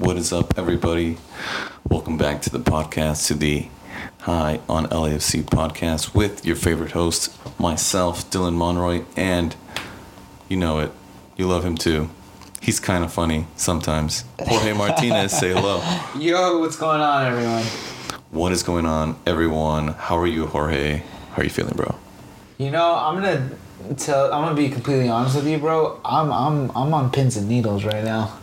What is up, everybody? Welcome back to the podcast, to the High on LAFC podcast with your favorite host, myself, Dylan Monroy, and you know it, you love him too. He's kind of funny sometimes. Jorge Martinez, say hello. Yo, what's going on, everyone? What is going on, everyone? How are you, Jorge? How are you feeling, bro? You know, I'm gonna tell. I'm gonna be completely honest with you, bro. I'm I'm I'm on pins and needles right now.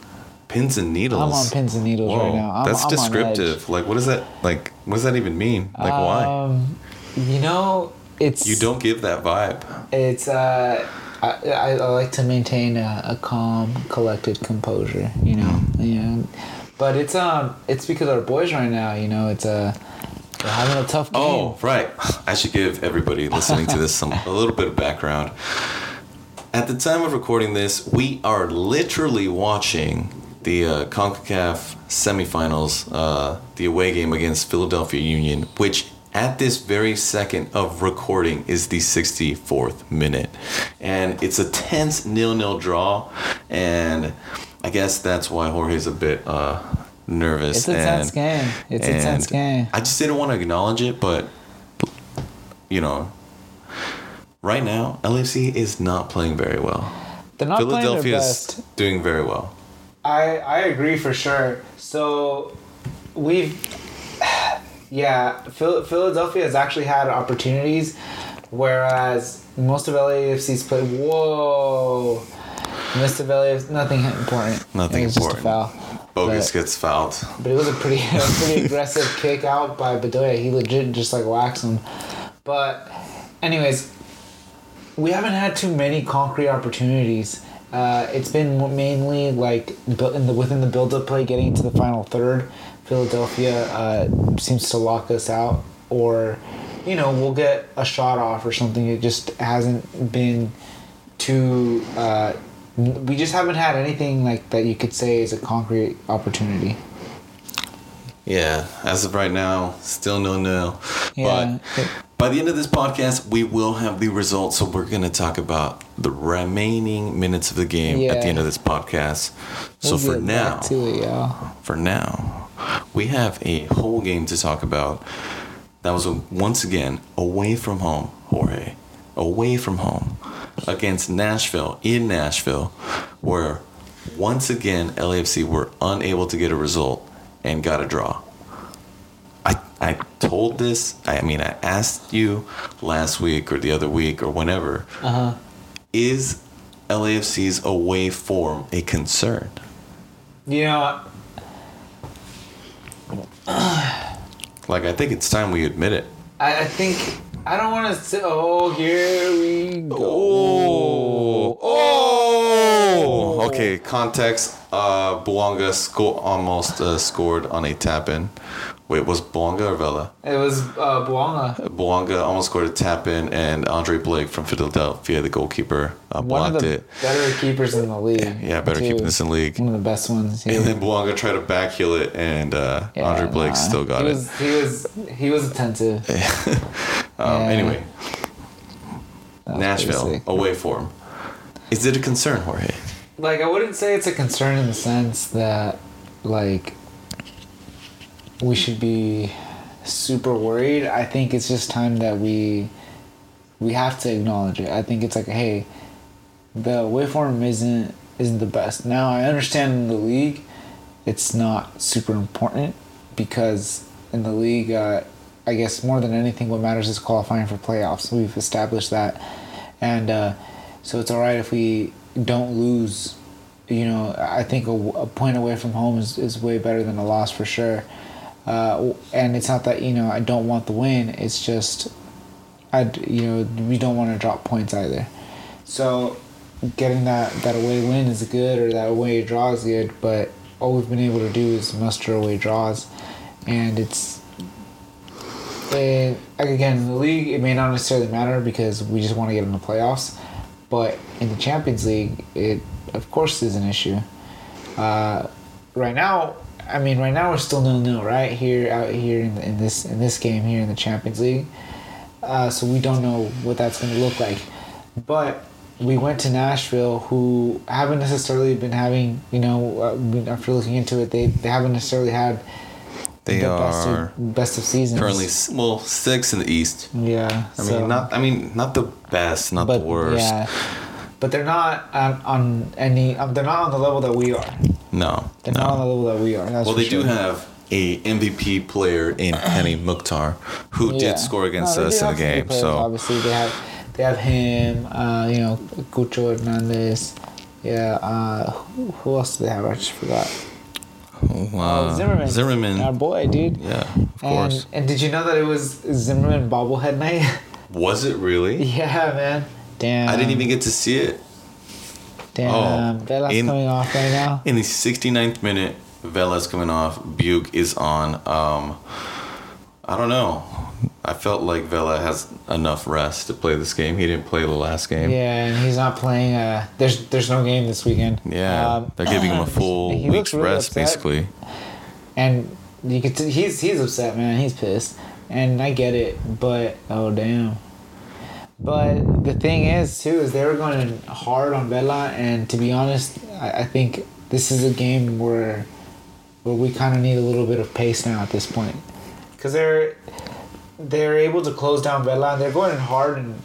Pins and needles. I'm on pins and needles Whoa, right now. I'm, that's I'm descriptive. Like, what does that like? What does that even mean? Like, why? Um, you know, it's You don't give that vibe. It's uh, I, I, like to maintain a, a calm, collected composure. You know, yeah. But it's um, it's because our boys right now. You know, it's uh, they're having a tough game. Oh, right. I should give everybody listening to this some a little bit of background. At the time of recording this, we are literally watching the uh, CONCACAF semifinals, uh, the away game against Philadelphia Union, which at this very second of recording is the 64th minute. And it's a tense nil-nil draw, and I guess that's why Jorge's a bit uh, nervous. It's a tense game. It's a tense game. I just didn't want to acknowledge it, but you know, right now LAFC is not playing very well. They're not playing their Philadelphia is best. doing very well. I I agree for sure. So we've yeah, Phil, Philadelphia has actually had opportunities, whereas most of LAFC's play. Whoa, most of LAFC nothing important. Nothing it was important. Just a foul. Bogusz But- gets fouled. But it was a pretty a pretty aggressive kick out by Bedoya. He legit just like waxed him. But anyways, we haven't had too many concrete opportunities. Uh, it's been mainly like in the within the build-up play, getting to the final third. Philadelphia uh, seems to lock us out, or you know we'll get a shot off or something. It just hasn't been too. Uh, we just haven't had anything like that you could say is a concrete opportunity. Yeah, as of right now, still no nil. Yeah. But by the end of this podcast, we will have the results. So we're gonna talk about the remaining minutes of the game at the end of this podcast. So We'll for now, to it, yeah. for now, we have a whole game to talk about. That was once again away from home, Jorge, away from home against Nashville in Nashville, where once again LAFC were unable to get a result and got a draw. I, told this, I mean, I asked you last week or the other week or whenever, Uh huh. is LAFC's away form a concern? Yeah. Like, I think it's time we admit it. I, I think I don't want to say. Oh, here we go. Oh, oh. Okay, context. Uh, Bouanga sco- almost uh, scored on a tap in. Wait, was Bouanga or Vela? It was uh, Bouanga. Bouanga almost scored a tap in, and Andre Blake from Philadelphia, the goalkeeper, uh, One blocked of the it. better keepers in the league. Yeah, better keeping in the league. One of the best ones. And then Bouanga tried to backheel it, and uh, Yeah, Andre Blake nah. still got he it. Was, he was he was attentive. um, yeah. Anyway, Nashville away form. Is it a concern, Jorge? Like I wouldn't say it's a concern in the sense that like we should be super worried. I think it's just time that we we have to acknowledge it. I think it's like, hey, the waveform isn't isn't the best. Now I understand in the league, it's not super important because in the league, uh, I guess more than anything, what matters is qualifying for playoffs. We've established that, and uh, so it's all right if we don't lose. You know, I think a, a point away from home is, is way better than a loss for sure. Uh, and it's not that you know I don't want the win. It's just I you know we don't want to drop points either. So getting that that away win is good or that away draw is good, but all we've been able to do is muster away draws, and it's. And again, in the league, it may not necessarily matter because we just want to get in the playoffs, but in the Champions League, it of course is an issue. Uh, right now, I mean, right now we're still nil nil, right here out here in, in this in this game here in the Champions League. Uh, so we don't know what that's going to look like, but we went to Nashville, who haven't necessarily been having, you know, uh, after looking into it, they, they haven't necessarily had They the best are of, best of seasons. currently well six in the East. yeah. I so- mean, not I mean not the best, not the worst. Yeah, but they're not on, on any. Um, they're not on the level that we are. No, They're not on the no. level that we are. Well, they do have a MVP player in Hany Mukhtar, who Yeah. did score against No, us in the have some good game. players, So obviously they have they have him. Uh, you know, Cucho Hernandez. Yeah. Uh, who, who else do they have? I just forgot. uh, Zimmerman. Zimmerman. Our boy, dude. Yeah, of course. And, and did you know that it was Zimmerman bobblehead night? Was it really? yeah, man. Damn. I didn't even get to see it. Damn. Oh, Vela's in- coming off right now. In the 69th minute, Vela's coming off. Biuk is on. Um, I don't know. I felt like Vela has enough rest to play this game. He didn't play the last game. Yeah, and he's not playing. Uh, there's there's no game this weekend. Yeah, Um, they're giving him a full week's really rest, upset. basically. and you could t- he's he's upset, man. He's pissed, and I get it. But oh damn. But the thing is too is they were going hard on Vela, and to be honest, I, I think this is a game where where we kind of need a little bit of pace now at this point, because they're they're able to close down Vela. and They're going hard, and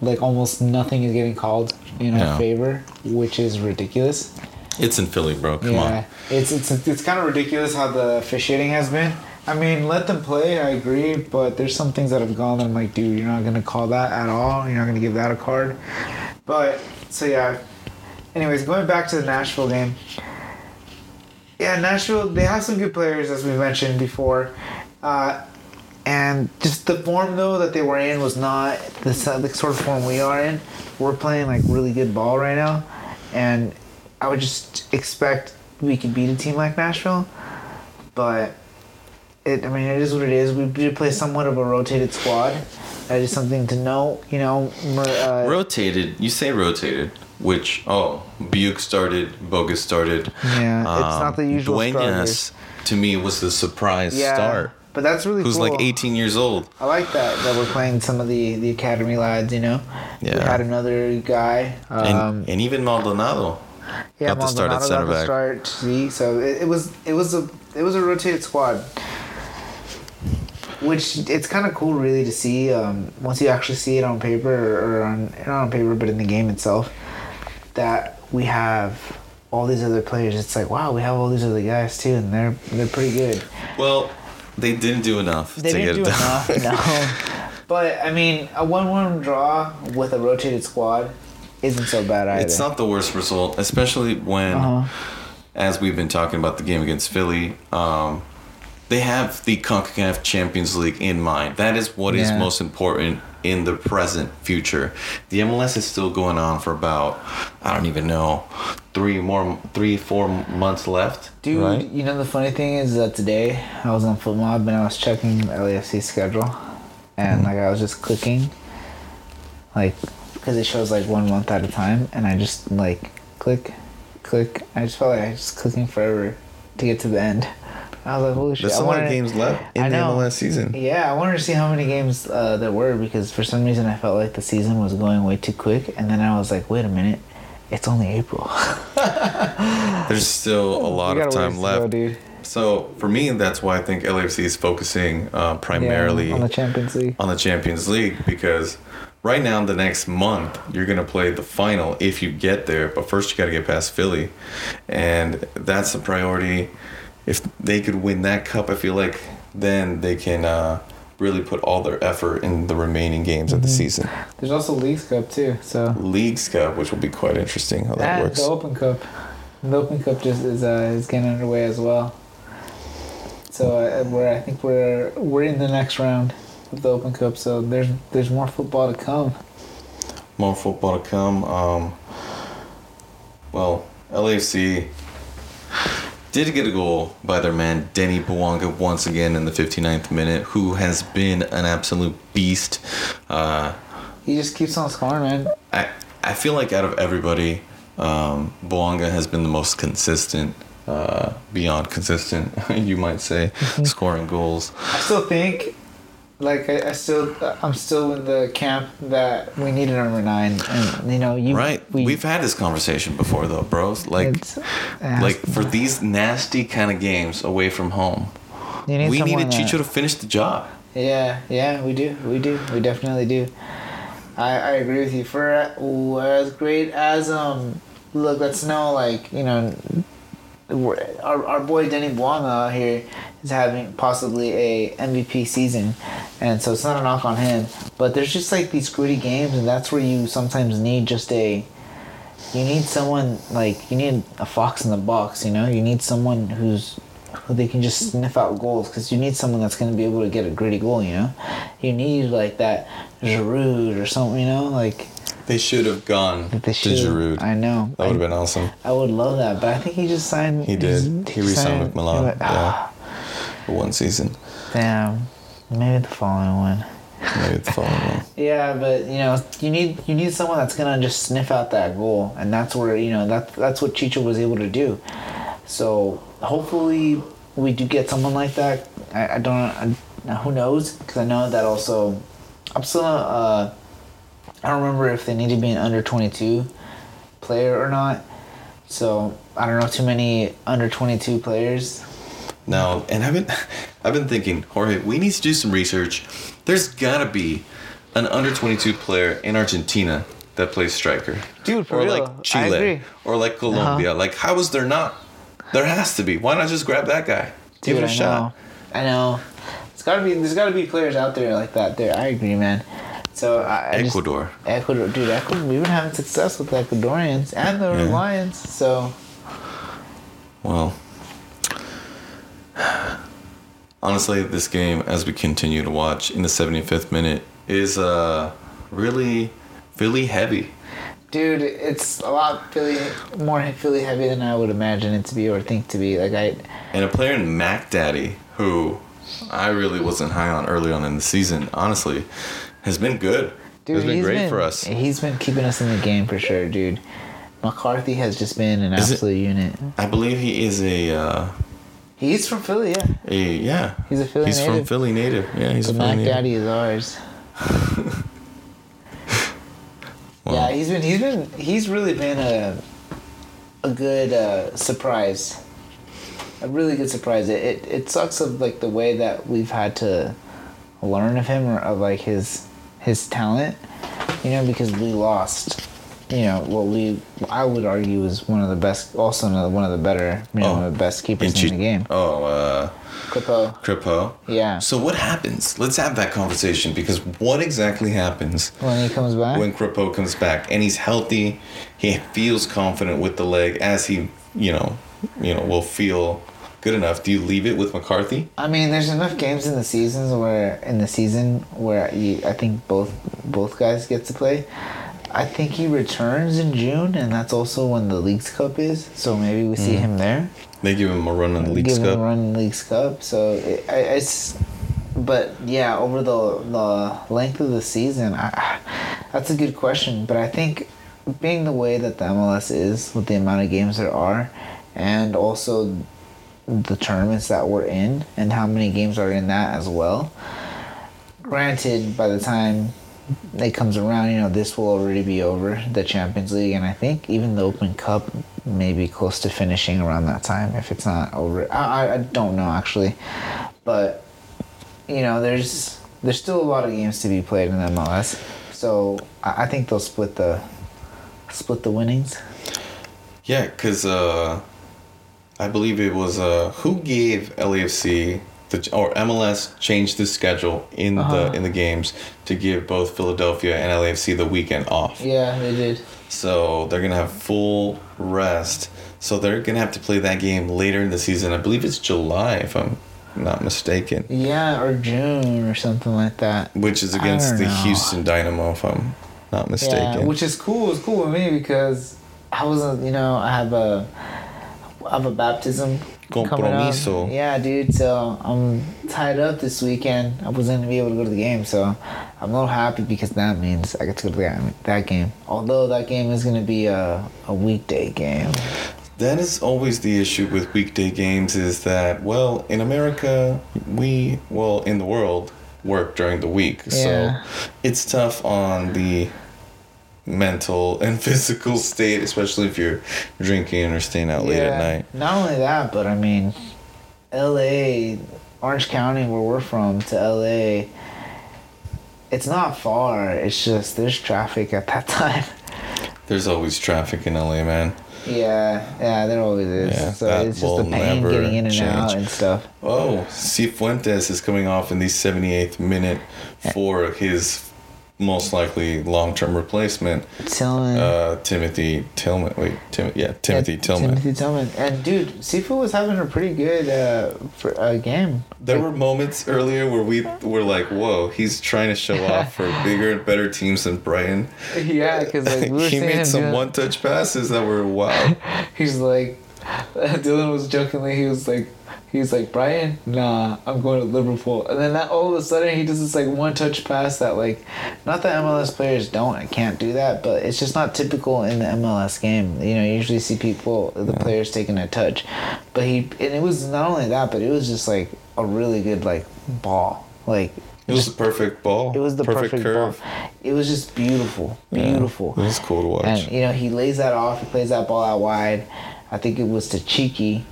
like almost nothing is getting called in our Yeah. favor, which is ridiculous. It's in Philly, bro. Come yeah, on. it's it's it's kind of ridiculous how the officiating has been. I mean, let them play. I agree, but there's some things that have gone. I'm like, dude, you're not gonna call that at all. You're not gonna give that a card. But so yeah. Anyways, going back to the Nashville game. Yeah, Nashville. They have some good players, as we mentioned before. Uh, and just the form though that they were in was not the, the sort of form we are in. We're playing like really good ball right now, and I would just expect we could beat a team like Nashville, but it. I mean, it is what it is. We do play somewhat of a rotated squad. That is something to know. You know, uh, Rotated. You say rotated. Which oh, Biuk started, Bogusz started. Yeah, it's not the usual Duenas, to me, was the surprise yeah, start. but that's really cool. Who's cool. like 18 years old. I like that that we're playing some of the the academy lads. You know, yeah. we had another guy. And, Um, and even Maldonado. yeah, got to start at center back. Start, see, so it, it was it was a it was a rotated squad, which it's kind of cool really to see um, once you actually see it on paper or, or on not on paper but in the game itself that we have all these other players. It's like wow, we have all these other guys too, and they're they're pretty good. Well, they didn't do enough They to didn't get do it done. enough, no. But I mean, a one-one draw with a rotated squad isn't so bad either. It's not the worst result, especially when, Uh-huh. as we've been talking about the game against Philly, um, they have the CONCACAF Champions League in mind. That is what is Yeah. most important in the present future. The MLS is still going on for about, I don't even know, three more, three, four months left. Dude, right? you know the funny thing is that today I was on FotMob and I was checking LAFC schedule, and Mm-hmm. like I was just clicking, like, because it shows like one month at a time, and I just like click, click. I just felt like I was just clicking forever to get to the end. I was like, holy shit! There's I a lot of games left in I the. MLS season. Yeah, I wanted to see how many games uh, there were because for some reason I felt like the season was going way too quick, and then I was like, wait a minute, it's only April. There's still a lot of time left. go, dude. So for me, that's why I think LAFC is focusing uh, primarily Yeah, on the Champions League. on the Champions League because right now, in the next month, you're going to play the final if you get there. But first, you got to get past Philly. And that's the priority. If they could win that cup, I feel like then they can uh, really put all their effort in the remaining games of the Mm-hmm. season. There's also Leagues Cup too, so Leagues Cup, which will be quite interesting how that and works. the Open Cup. The Open Cup just is uh, is getting underway as well. So uh, we're I think we're we're in the next round of the Open Cup. So there's there's more football to come. more football to come. Um, well, LAFC did get a goal by their man Denny Bouanga once again in the 59th minute, who has been an absolute beast. Uh, He just keeps on scoring, man. I I feel like out of everybody, um, Bouanga has been the most consistent. Uh, beyond consistent, you might say, scoring goals. I still think like I, I still I'm still in the camp that we need a number nine, and you know you Right. We, We've had this conversation before, though, bros. Like, it's- it has like for these nasty kind of games away from home, need we needed that- Chicho to finish the job. Yeah, yeah, we do, we do, we definitely do. I, I agree with you. For uh, as great as um, look, let's know like you know, our our boy Denny out here is having possibly a MVP season, and so it's not a knock on him. But there's just like these gritty games, and that's where you sometimes need just a. You need someone like you need a fox in the box. You know, you need someone who's who they can just sniff out goals because you need someone that's going to be able to get a gritty goal. You know, you need like that Giroud or something. You know, like They should have gone they to. Giroud. I know. That would have been awesome. I would love that, but I think he just signed. He did. He re-signed with Milan, he went, "Ah, For one season, Damn. Maybe the following one. maybe the following one. Yeah, but you know, you need you need someone that's gonna just sniff out that goal, and that's where you know that that's what Chicho was able to do. So hopefully we do get someone like that. I, I don't. I, who knows? Because I know that also. I'm still. Uh, I don't remember if they need to be an under twenty two player or not. So I don't know too many under twenty two players. Now, and I've been, I've been thinking, Jorge, we need to do some research. There's gotta be an under 22 player in Argentina that plays striker, Dude, for or real, I like Chile, agree. Uh-huh. or like Colombia. Like, how is there not? There has to be. Why not just grab that guy? Give Dude, it a I shot. know. I know. It's gotta be. There's gotta be players out there like that. There, I agree, man. So I, I just- Ecuador. Ecuador, dude. Ecuador. We've been having success with the Ecuadorians and the Yeah. Lions. So Well, honestly, this game, as we continue to watch in the 75th minute, is uh really, Philly heavy. dude, it's a lot Philly, more Philly heavy than I would imagine it to be or think to be. Like I, And a player in Mac Daddy, who I really wasn't high on early on in the season, honestly, has been good. dude, has been he's great been, for us. He's been keeping us in the game for sure, dude. McCarthy has just been an Is it- absolute unit. I believe he is a, uh, He's from Philly, yeah. a yeah. He's a Philly He's from. Philly native. Yeah, he's The a Philly Mac native. Daddy is ours. Well, Yeah, he's been he's been he's really been a a good uh, surprise. A really good surprise. It, it it sucks of like the way that we've had to learn of him or of like his his talent, you know, because we lost. You know, what we I would argue is one of the best, also one of the better, you know, Oh, one of the best keepers in the game. Oh, uh, Clipo. Crepeau. Yeah. So what happens? Let's have that conversation because what exactly happens When he comes back. when Crepeau comes back and he's healthy, he feels confident with the leg as he, you know, you know, will feel good enough. Do you leave it with McCarthy? I mean, there's enough games in the seasons where in the season where you, I think both both guys get to play. I think he returns in June, and that's also when the League's Cup is. So maybe we see mm. him there. They give him a run in the League's Give him a Cup. run in League's Cup. So it, I, it's, but yeah, over the the length of the season, I, that's a good question. But I think being the way that the MLS is with the amount of games there are, and also the tournaments that we're in and how many games are in that as well. Granted, by the time it comes around, you know, this will already be over, the Champions League, and I think even the Open Cup may be close to finishing around that time if it's not over. I, I, don't know actually, but you know, there's there's still a lot of games to be played in MLS, so I, I think they'll split the split the winnings. Yeah, because uh, I believe it was uh, who gave LAFC the or MLS changed the schedule in Uh-huh. the in the games to give both Philadelphia and LAFC the weekend off. Yeah, they did. So they're gonna have full rest. So they're gonna have to play that game later in the season. I believe it's July, if I'm not mistaken. Yeah, or June or something like that. Which is against the know. Houston Dynamo, if I'm not mistaken. Yeah, which is cool. It's cool with me because I wasn't, you know, I have a, I have a baptism. Compromiso. Yeah, dude. So I'm tied up this weekend. I wasn't gonna be able to go to the game, so I'm a little happy because that means I get to go to that, that game. Although that game is gonna be a, a weekday game. That is always the issue with weekday games is that, well, in America, we, well, in the world, work during the week. Yeah. So it's tough on the mental and physical state, especially if you're drinking or staying out late at night. Not only that, but I mean, L.A., Orange County, where we're from, to L.A. It's not far. It's just there's traffic at that time. There's always traffic in LA, man. Yeah, yeah, there always is. Yeah, so that it's just the pain getting in and out change. and stuff. Oh, Cifuentes is coming off in the 78th minute for his most likely long-term replacement, Tillman. uh, Timothy Tillman. Wait, Tim, yeah, Timothy Yeah, Tillman. Timothy Tillman. And dude, Sifu was having a pretty good uh, for, uh, game. There were moments earlier where we were like, "Whoa, he's trying to show off for bigger and better teams than Brighton." Yeah, because like we were he made some one-touch passes that were wow. He's like, Dylan was jokingly, he was like, he's like, Brighton, nah, I'm going to Liverpool. And then that, all of a sudden he does this like one touch pass that like, not that MLS players don't and can't do that, but it's just not typical in the MLS game. You know, you usually see people, the players taking a touch. But he, and it was not only that, but it was just like a really good like ball. Like, It was the perfect ball. it was the perfect, ball. It was just beautiful, Yeah, beautiful. it was cool to watch. And you know, he lays that off. He plays that ball out wide. I think it was to Cheeky,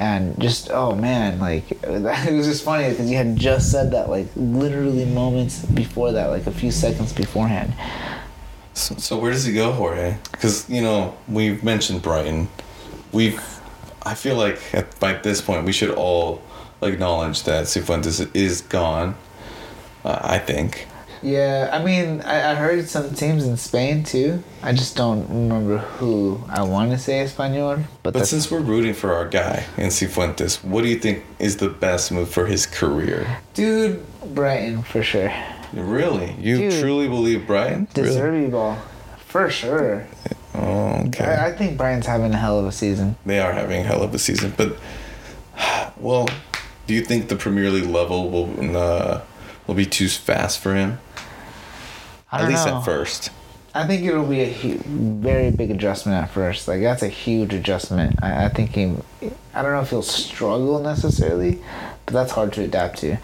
and just oh man, like it was just funny because you had just said that like literally moments before that, like a few seconds beforehand. So, so where does he go, Jorge? Because you know we've mentioned Brighton. We've, I feel like at, by this point we should all acknowledge that Cifuentes is gone. Uh, I think. Yeah, I mean, I, I heard some teams in Spain too. I just don't remember who I want to say Espanyol, but, But since we're rooting for our guy in Cifuentes, what do you think is the best move for his career? dude, Brighton for sure. Really, you Dude. truly believe Brighton? The Really? Ball, for sure. Oh, okay. I, I think Brighton's having a hell of a season. they are having a hell of a season. But, well, do you think the Premier League level will uh, will be too fast for him? I At don't least know. at first. I think it'll be a hu- very big adjustment at first. Like that's a huge adjustment. I, I think he, I don't know if he'll struggle necessarily, but that's hard to adapt to.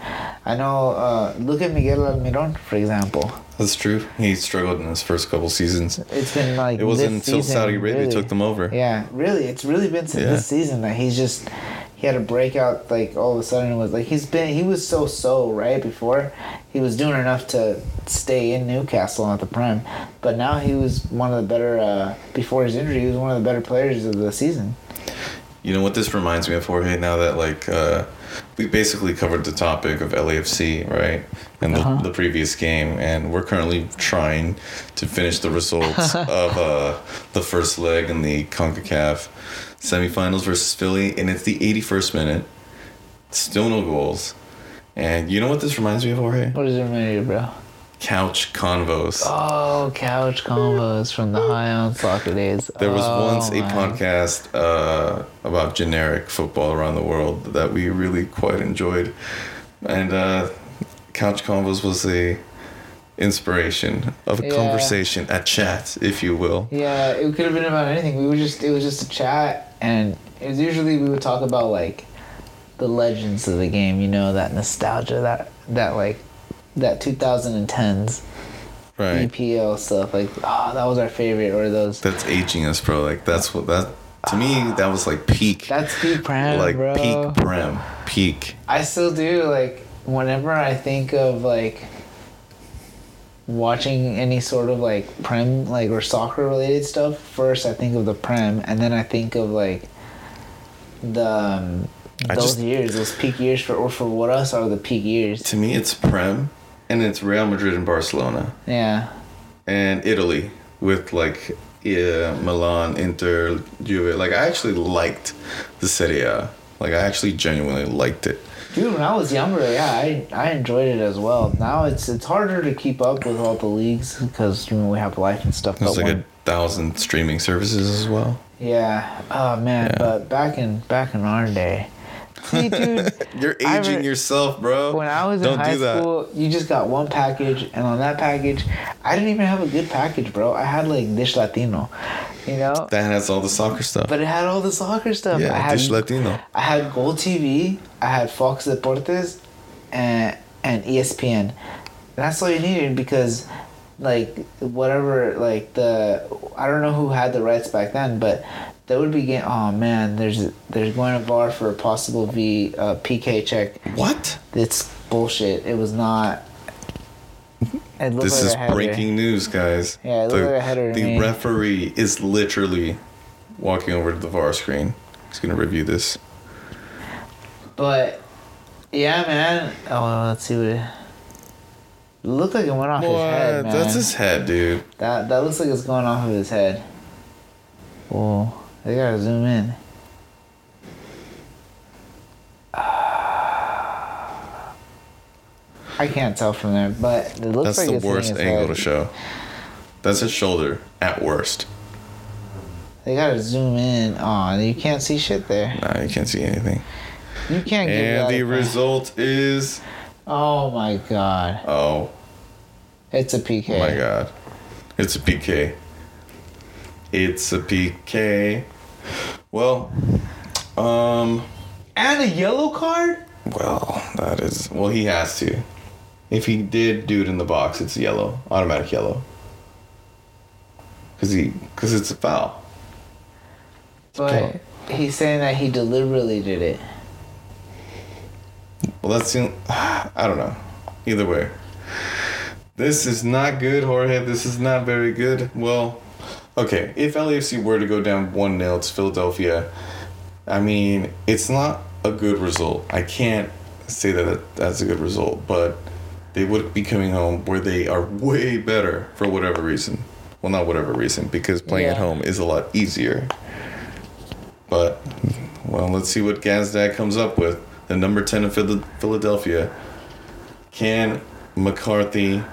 I know. Uh, look at Miguel Almiron, for example. That's true. He struggled in his first couple seasons. It's been like It wasn't until season, Saudi Arabia really. took them over. Yeah, really, it's really been since Yeah. this season that he's just he had a breakout. Like all of a sudden, it was like he's been he was so so right before he was doing enough to stay in Newcastle at the prime, but now he was one of the better. Uh, before his injury, he was one of the better players of the season. You know what this reminds me of, Jorge? Now that like uh, we basically covered the topic of LAFC, right, in the, Uh-huh. the previous game, and we're currently trying to finish the results of uh, the first leg in the Concacaf semifinals versus Philly, and it's the 81st minute. Still no goals, and you know what this reminds me of, Jorge? What does it remind you, bro? Couch convos. Oh, couch convos from the high on soccer days. There was Oh, once a man. podcast uh, about generic football around the world that we really quite enjoyed, and uh, Couch Convos was the inspiration of a Yeah. conversation, a chat, if you will. Yeah, it could have been about anything. We were just it was just a chat and it was usually we would talk about like the legends of the game, you know, that nostalgia, that that like that 2010s Right. EPL stuff like oh, that was our favorite or those That's aging us, bro. Like that's what that to me that was like peak, That's peak prem, like bro. peak prem, peak. I still do like whenever I think of like watching any sort of like prem like or soccer related stuff first I think of the prem and then I think of like the um, those just- years those peak years for or for what us are the peak years To me, it's prem, and it's Real Madrid and Barcelona. yeah and Italy with like yeah, Milan, Inter, Juve. Like I actually liked the Serie A. Like I actually genuinely liked it. Dude when I was younger yeah I, I enjoyed it as well now it's it's harder to keep up with all the leagues because you know we have life and stuff There's but like when- a thousand streaming services as well. yeah oh man Yeah. but back in back in our day see dude You're aging re- yourself, bro. When I was Don't in high that. school, you just got one package, and on that package, I didn't even have a good package, bro. I had like Dish Latino, you know, That has all the soccer stuff. but it had all the soccer stuff. Yeah, I had Dish Latino. I had GolTV, I had Fox Deportes, and and ESPN. That's all you needed because, like, whatever, like the I don't know who had the rights back then, but they would be getting. Oh man, there's there's going to VAR for a possible V uh, PK check. What? It's bullshit. It was not. It This like is breaking news, guys. Yeah, it looked like a header The referee is literally walking over to the VAR screen. He's gonna review this. But yeah, man. Oh, let's see what it. It looked like it went off his head, man. That's his head, dude. That that looks like it's going off of his head. Oh, they gotta zoom in. I can't tell from there, but it looks That's like the worst angle head. to show. That's his shoulder at worst. They gotta zoom in. Oh, you can't see shit there. Nah, you can't see anything. You can't And the result is Oh my god, oh it's a PK. Oh my god, it's a PK. It's a PK. Well, um, And a yellow card. well, that is well. He has to. If he did do it in the box, it's yellow, automatic yellow. Cause he, cause it's a foul. But he's saying that he deliberately did it. Well, that's I don't know. Either way, this is not good, Jorge. This is not very good. Well, okay. If LAFC were to go down one 0 to Philadelphia, I mean, it's not a good result. I can't say that that's a good result, but they would be coming home where they are way better for whatever reason. Well, not whatever reason, because playing at home is a lot easier. But, well, let's see what Gazdag comes up with. The number 10 of Philadelphia. Can McCarthy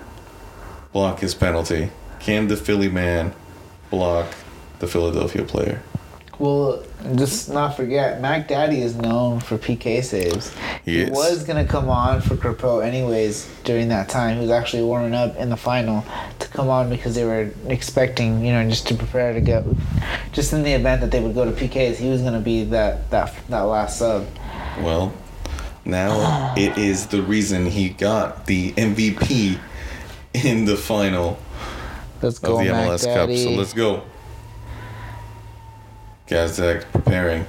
block his penalty? Can the Philly man block the Philadelphia player? Well, just not forget, Mac Daddy is known for PK saves. He was gonna come on for Crepeau anyways during that time. He was actually warming up in the final to come on because they were expecting, you know, just to prepare to go. Just in the event that they would go to PKs, he was gonna be that that that last sub. Well, now it is the reason he got the MVP in the final Let's go, of go, the Mac MLS Cup. Daddy. So let's go. Gazdag preparing.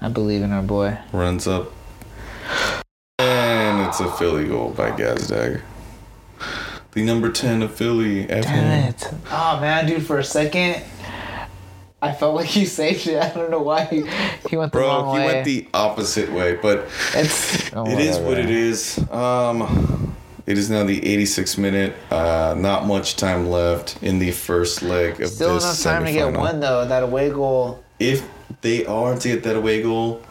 I believe in our boy. Runs up. And it's a Philly goal by Gazdag. The number 10 of Philly at Damn home. it! Oh man, dude, for a second, I felt like he saved it. I don't know why he, he went the Bro, wrong way. Bro, he went the opposite way, but it's oh, it is what it is. Um, it is now the 86 minute. Uh, not much time left in the first leg of Still this Still enough time to get one though. That away goal. If they are to get that away goal,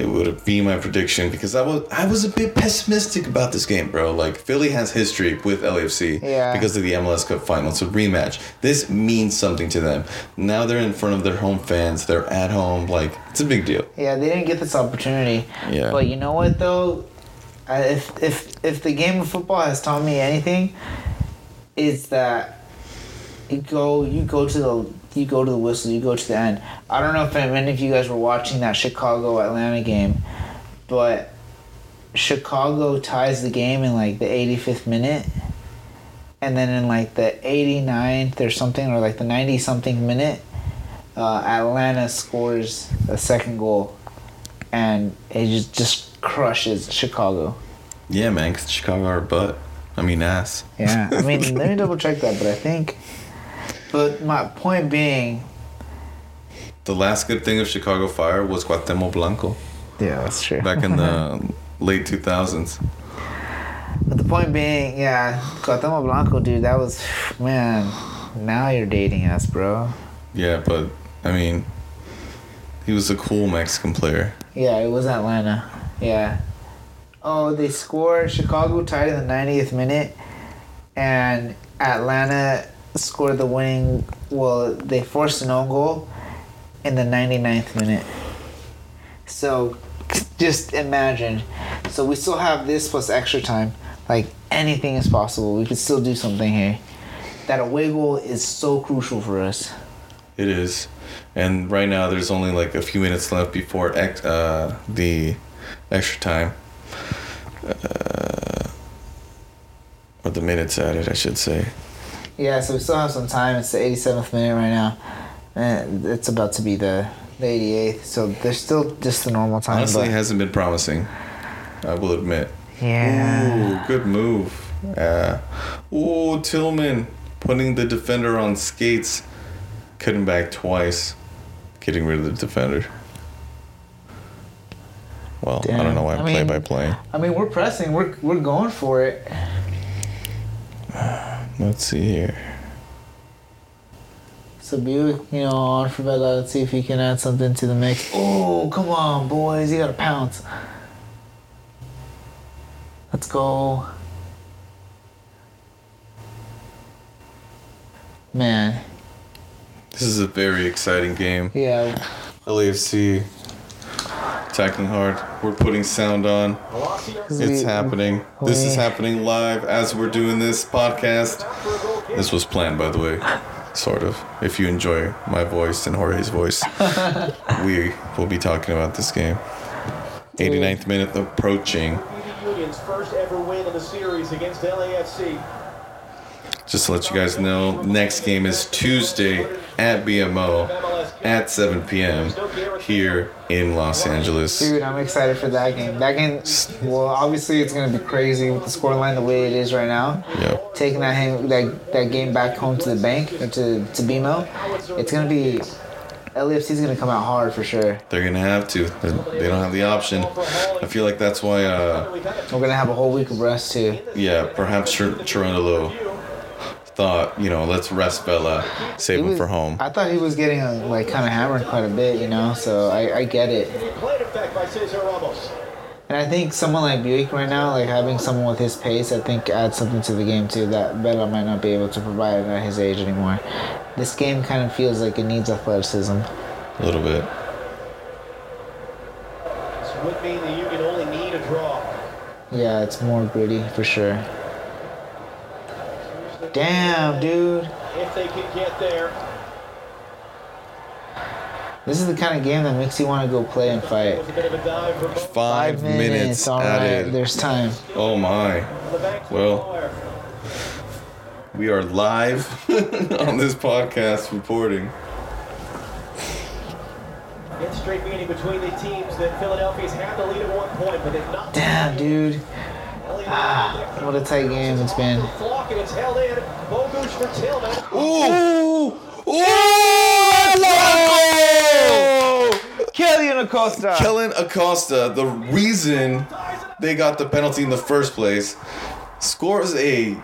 it would be my prediction because I was I was a bit pessimistic about this game, bro. Like Philly has history with LAFC Yeah. because of the MLS Cup final. It's a rematch. This means something to them. Now they're in front of their home fans. They're at home. Like it's a big deal. Yeah, they didn't get this opportunity. Yeah. But you know what though, if if if the game of football has taught me anything, is that you go you go to the you go to the whistle, you go to the end. I don't know if many of you guys were watching that Chicago Atlanta game, but Chicago ties the game in like the 85th minute. And then in like the 89th or something, or like the 90 something minute, uh, Atlanta scores a second goal, and it just just crushes Chicago. Yeah, man. Cause Chicago are butt. I mean ass. Yeah, I mean, let me double check that, but I think. But my point being, The last good thing of Chicago Fire was Cuauhtemoc Blanco yeah, that's true. back in the late 2000s. But the point being, yeah, Cuauhtemoc Blanco, dude, that was, man. Now you're dating us, bro. Yeah, but I mean, he was a cool Mexican player. Yeah, it was Atlanta. Yeah. Oh, they scored. Chicago tied in the 90th minute, and Atlanta scored the winning. Well, they forced an own goal in the 99th minute. So, just imagine. So we still have this plus extra time. Like anything is possible. We could still do something here. That away goal is so crucial for us. It is, and right now there's only like a few minutes left before ex- uh, the extra time. Uh, or the minutes added, I should say. Yeah, so we still have some time. It's the 87th minute right now. And it's about to be the, the 88th. So there's still just the normal time. Honestly, it hasn't been promising. I will admit. yeah. Ooh, good move. Yeah. Ooh, Tillman putting the defender on skates, cutting back twice, getting rid of the defender. Well, I don't know why I I'm mean- play by play. I mean, we're pressing. We're, we're going for it. Let's see here. So Biuk, you know, on for Vela. Let's see if he can add something to the mix. Oh, come on, boys. You got to pounce. Let's go. Man. This is a very exciting game. Yeah. LAFC attacking hard. We're putting sound on. It's happening. This is happening live as we're doing this podcast. This was planned, by the way. Sort of. If you enjoy my voice and Jorge's voice, we will be talking about this game. 89th minute approaching. First ever win in the series against LAFC. Just to let you guys know, next game is Tuesday at BMO at 7 p.m. here in Los Angeles. Dude, I'm excited for that game. That game, well, obviously it's gonna be crazy with the scoreline the way it is right now. Yep. Taking that hang, that that game back home to the bank or to to BMO, it's gonna be. LAFC's gonna come out hard for sure. They're gonna have to. They don't have the option. I feel like that's why. Uh, We're gonna have a whole week of rest too. Yeah, perhaps Chir- Cherundolo thought, you know, let's rest Vela, save He him was- for home. I thought he was getting uh, like kind of hammered quite a bit, you know. So I, I get it, Played effect by Cesar Ramos. and I think someone like Biuk right now, like having someone with his pace, I think adds something to the game too that Vela might not be able to provide at his age anymore. This game kind of feels like it needs athleticism. A little bit. This would mean the Union only need a draw. Yeah, it's more gritty for sure. Damn, dude. If they can get there. This is the kind of game that makes you want to go play and fight. Was a bit of a dive for both. Five, minutes, All right, added. there's time. Oh my. The back to Well. We are live on this podcast reporting. It's straight meeting between the teams that Philadelphia's had the lead at one point, but they've not. Damn, dude. What a tight game it's been. Flock and it's held in. Bogusz. Ooh! Ooh! Kellyn Acosta. Kellyn Acosta, the reason they got the penalty in the first place, scores a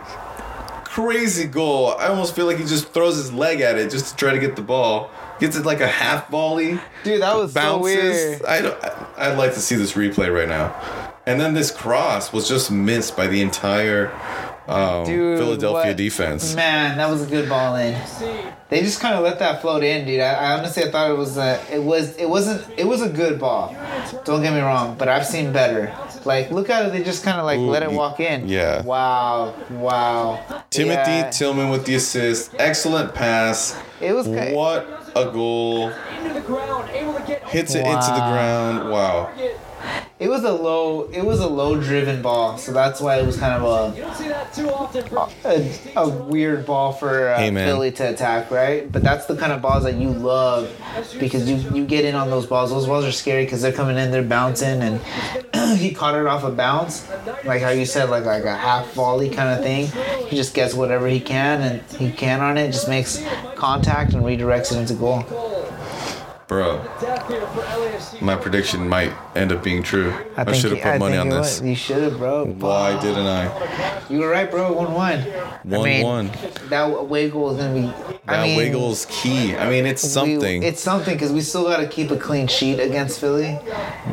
crazy goal. I almost feel like he just throws his leg at it just to try to get the ball. Gets it like a half volley. Dude, that was so bounces. weird. I don't, I'd like to see this replay right now. And then this cross was just missed by the entire um, Dude, Philadelphia what- defense. Man, that was a good ball in. They just kind of let that float in, dude. I, I honestly I thought it was a, it was it wasn't it was a good ball. Don't get me wrong, but I've seen better. Like look at it, they just kind of like Ooh, let it walk in. yeah. Wow, wow. Timothy Yeah. Tillman with the assist. Excellent pass. It was kind What a goal. Into the ground, able to get Hits it into the ground. Wow. It was a low it was a low driven ball, so that's why it was kind of You don't see that too often a a, a weird ball for uh, Hey. Philly to attack, right? But that's the kind of balls that you love because you you get in on those balls. Those balls are scary because they're coming in, they're bouncing, and he caught it off a bounce, like how you said, like like a half volley kind of thing. He just gets whatever he can and he can on it, just makes contact and redirects it into goal. Bro, death here for LAFC. my prediction might end up being true. I, think should have put I money on this. You should have, bro. Why didn't I? You were right, bro. One one. 1 1. That away goal is gonna be. That I mean, wiggle's key. I mean, it's we- something. it's something because we still got to keep a clean sheet against Philly.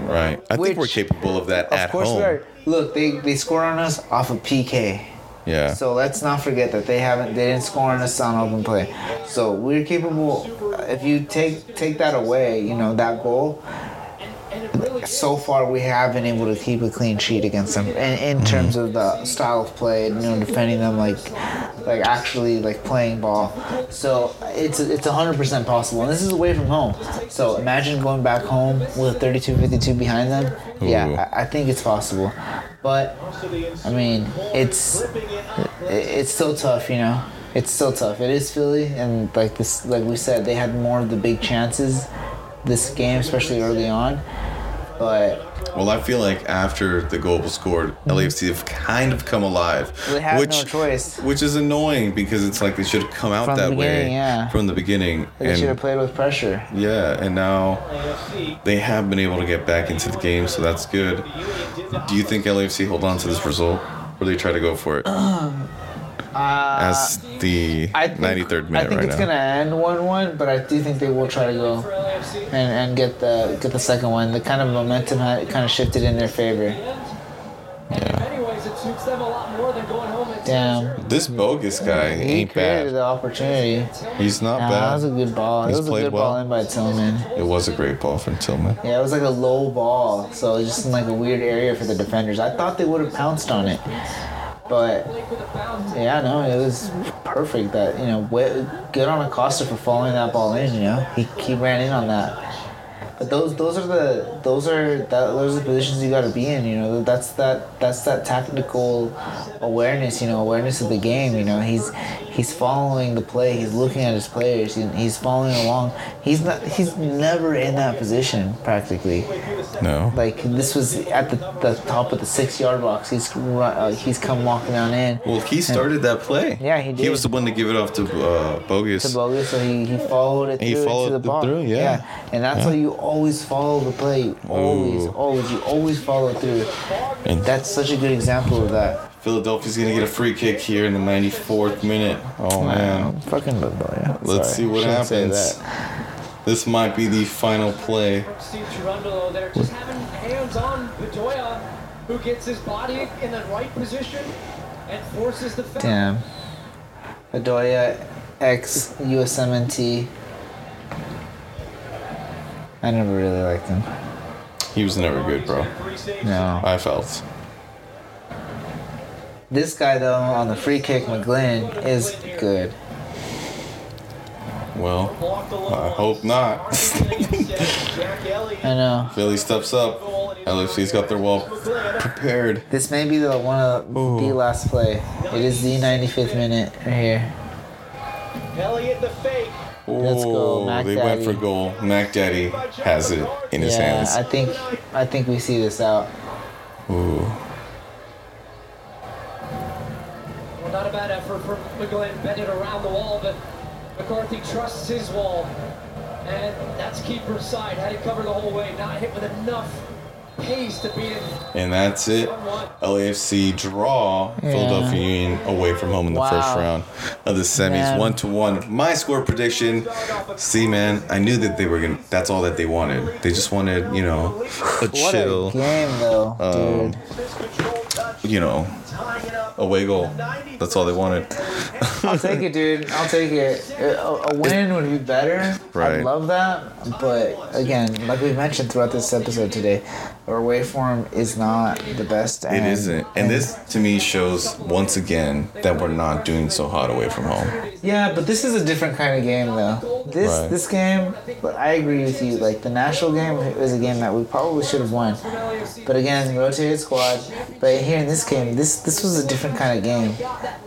right. I think we're capable of that Of at course home. we are. Look, they they score on us off of PK. Yeah. So let's not forget that they haven't they didn't score on us on open play. So we're capable. If you take take that away, you know that goal. So far, we have been able to keep a clean sheet against them, and in mm-hmm. terms of the style of play, you know, defending them like like actually like playing ball. So it's it's hundred percent possible, and this is away from home. So imagine going back home with a 32-52 behind them. Ooh. Yeah, I, I think it's possible, but I mean it's it- it's still tough, you know. It's still tough. It is Philly, and like this, like we said, they had more of the big chances this game, especially early on. But Well, I feel like after the goal was scored, mm-hmm. LAFC have kind of come alive. They had no choice. Which is annoying because it's like they should have come out From that way yeah. from the beginning. they should have played with pressure. yeah, and now they have been able to get back into the game, so that's good. Do you think LAFC hold on to this result, or they try to go for it um, as the Uh, I think, 93rd minute I think right it's now? gonna end one-one, but I do think they will try to go and, and get the get the second one. The kind of momentum had kind of shifted in their favor. And in many ways, it suits them a lot more than going home and Damn, This Bogusz guy he ain't created bad. the opportunity. He's not Nah, that was a good ball. He's it was a played good ball well. in by Tillman. It was a great ball from Tillman. Yeah, it was like a low ball, so it was just in like a weird area for the defenders. I thought they would have pounced on it, but yeah, no, it was perfect. That you know, good on Acosta for following that ball in. You know, he he ran in on that. But those those are the those are that those are the positions you got to be in. You know, that's that that's that tactical awareness. You know, awareness of the game. You know, he's he's following the play. He's looking at his players. He, he's following along. He's not. He's never in that position practically. No. Like this was at the, the top of the six yard box. He's uh, he's come walking down in. Well, he started that play. Yeah, he did. He was the one to give it off to uh, Bogusz. to Bogusz, so he, he followed it through He followed the bar. through, yeah. and that's Yeah. why you always follow the play. Always, Ooh. always, you always follow through. And That's such a good example of that. Philadelphia's gonna get a free kick here in the 94th minute. Oh man. fucking Bogusz. Let's see what happens. This might be the final play. Steve Cherundolo there, just having hands on Bedoya, who gets his body in the right position and forces the foul. Damn. Bedoya, ex USMNT. I never really liked him. He was never good, bro. No. I felt. This guy though on the free kick, McGlynn, is good. Well, I hope not. I know. Philly steps up. LFC's got their well prepared. This may be the one of Ooh. the last play. It is the 95th minute right here. Elliott the fake. Let's go, Oh, Mac they went for goal. Mac Daddy has it in his yeah, hands. I think I think we see this out. Ooh. Bad effort from McGlynn. Bent it around the wall, but McCarthy trusts his wall. And that's keeper's side. Had it covered the whole way. Not hit with enough pace to beat it. And that's it. LAFC draw Philadelphia Union away from home in the Wow. first round of the semis, one to one. My score prediction. See, man, I knew that they were gonna. That's all that they wanted. They just wanted, you know, a What chill, a game though, Um, dude. You know, away goal. That's all they wanted. I'll take it, dude. I'll take it. A, a win would be better. Right. I'd love that. But again, like we mentioned throughout this episode today, our away form is not the best. It and- isn't, and this to me shows once again that we're not doing so hot away from home. Yeah, but this is a different kind of game, though. This Right. this game, but I agree with you. Like the Nashville game is a game that we probably should have won. But again, rotated squad. But here in this game, this this was a different kind of game.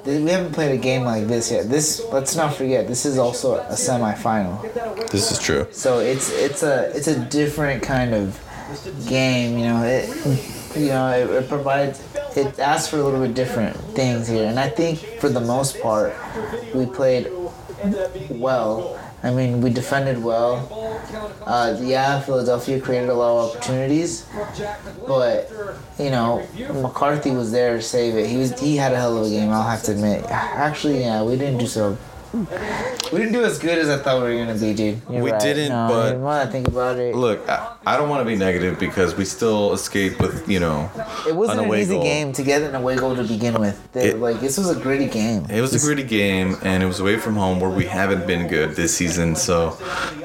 We haven't played a game like this yet. This let's not forget. This is also a semifinal. This is true. So it's it's a it's a different kind of game. You know, it you know it, it provides it asks for a little bit different things here, and I think for the most part we played well. I mean, we defended well. Uh, yeah, Philadelphia created a lot of opportunities, but you know McCarthy was there to save it. He was he had a hell of a game. I'll have to admit. Actually, yeah, we didn't do so. We didn't do as good as I thought we were gonna be, dude. You're We right. didn't, no, but- the more I think about it, Look, I, I don't want to be negative because we still escaped with, you know, it wasn't an an easy goal. game to get an away goal to begin with. They, It- like this was a gritty game. It was a gritty game, and it was away from home where we haven't been good this season. So,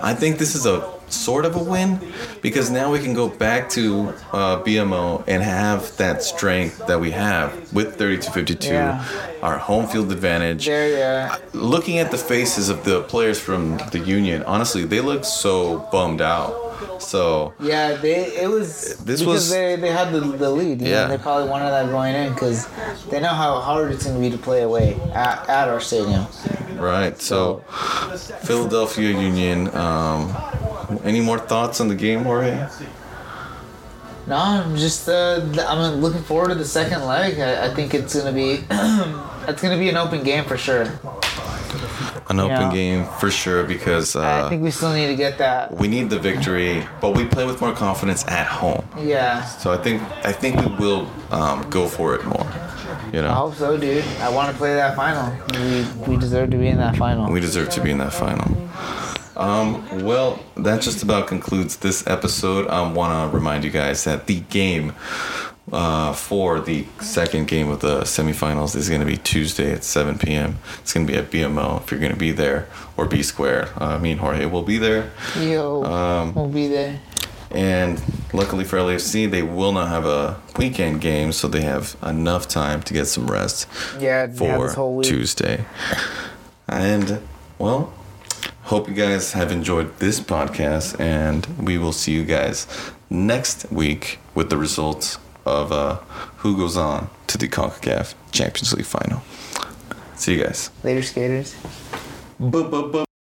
I think this is a sort of a win because now we can go back to uh, BMO and have that strength that we have with 32-52, Yeah. our home field advantage. There, yeah. Looking at the faces of the players from the union, honestly, they look so bummed out. So Yeah, they it was This because was- they, they had the, the lead. You Yeah. know, they probably wanted that going in because they know how hard it's gonna be to play away at, at our stadium. right, so Philadelphia Union. Um, any more thoughts on the game, Jorge? No, I'm just uh, I'm looking forward to the second leg. I, I think it's gonna be it's gonna be an open game for sure. An open game for sure because I uh, think we still need to get that. we need the victory, but we play with more confidence at home. Yeah, So I think I think we will um, go for it more. You I know, hope so, dude. I want to play that final. We we deserve to be in that final. we deserve to be in that final. Um, well, that just about concludes this episode. I want to remind you guys that the game uh, for the second game of the semifinals is going to be Tuesday at 7 p.m. It's going to be at BMO if you're going to be there or B Square. Uh, me and Jorge will be there. Yo, Um, we'll be there. And luckily for LAFC, they will not have a weekend game, so they have enough time to get some rest Yeah, for this whole week. Tuesday. And, well, hope you guys have enjoyed this podcast, and we will see you guys next week with the results of uh, who goes on to the CONCACAF Champions League final. See you guys. Later, skaters.